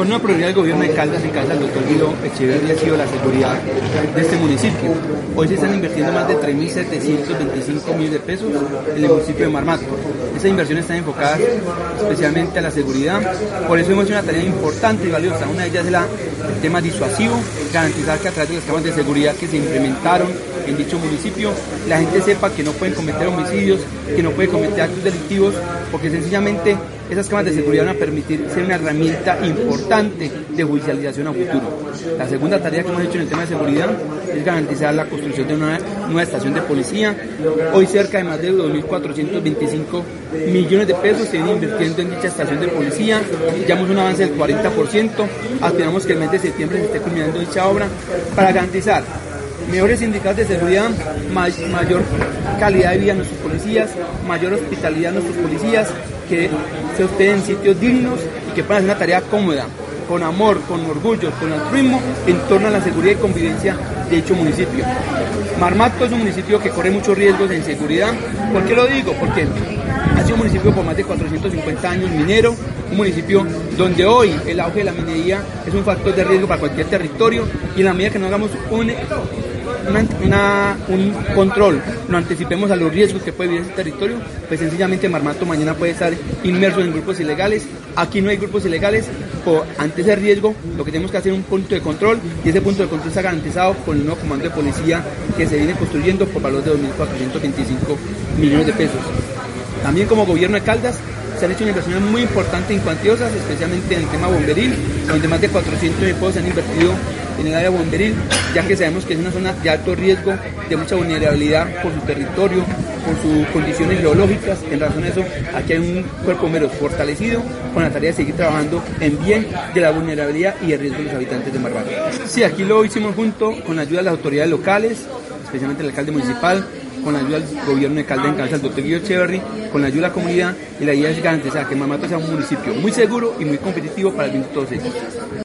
Bueno, una prioridad del gobierno de Caldas en casa del doctor Guido Echeverría ha sido la seguridad de este municipio. Hoy se están invirtiendo más de 3.725 millones de pesos en el municipio de Marmato. Esas inversiones están enfocadas especialmente a la seguridad. Por eso hemos hecho una tarea importante y valiosa. Una de ellas es la, el tema disuasivo, garantizar que a través de las cámaras de seguridad que se implementaron en dicho municipio, la gente sepa que no pueden cometer homicidios, que no pueden cometer actos delictivos, porque sencillamente esas cámaras de seguridad van a permitir ser una herramienta importante de judicialización a futuro. La segunda tarea que hemos hecho en el tema de seguridad es garantizar la construcción de una nueva estación de policía. Hoy cerca de más de 2.425 millones de pesos se vienen invirtiendo en dicha estación de policía. Llevamos un avance del 40%. Aspiramos que el mes de septiembre se esté culminando dicha obra para garantizar mejores indicadores de seguridad, mayor calidad de vida a nuestros policías, mayor hospitalidad a nuestros policías, que se obtienen en sitios dignos y que puedan hacer una tarea cómoda, con amor, con orgullo, con altruismo en torno a la seguridad y convivencia de dicho municipio. Marmato es un municipio que corre muchos riesgos de inseguridad. ¿Por qué lo digo? Porque ha sido un municipio por más de 450 años minero, un municipio donde hoy el auge de la minería es un factor de riesgo para cualquier territorio y en la medida que no hagamos un una, un control, no anticipemos a los riesgos que puede vivir ese territorio, pues sencillamente Marmato mañana puede estar inmerso en grupos ilegales. Aquí no hay grupos ilegales, por, ante ese riesgo lo que tenemos que hacer es un punto de control y ese punto de control está garantizado con el nuevo comando de policía que se viene construyendo por valor de 2.425 millones de pesos. También como gobierno de Caldas se han hecho inversiones muy importantes y cuantiosas, especialmente en el tema bomberil, donde más de 400 pesos se han invertido en el área bomberil, ya que sabemos que es una zona de alto riesgo, de mucha vulnerabilidad por su territorio, por sus condiciones geológicas. En razón de eso, aquí hay un cuerpo bombero fortalecido con la tarea de seguir trabajando en bien de la vulnerabilidad y el riesgo de los habitantes de Marbaco. Sí, aquí lo hicimos junto con la ayuda de las autoridades locales, especialmente el alcalde municipal, con la ayuda del gobierno de Calda en cabeza del doctor Guido Echeverry, con la ayuda de la comunidad y la idea es garantizar que Marmato sea un municipio muy seguro y muy competitivo para el bien de todos ellos.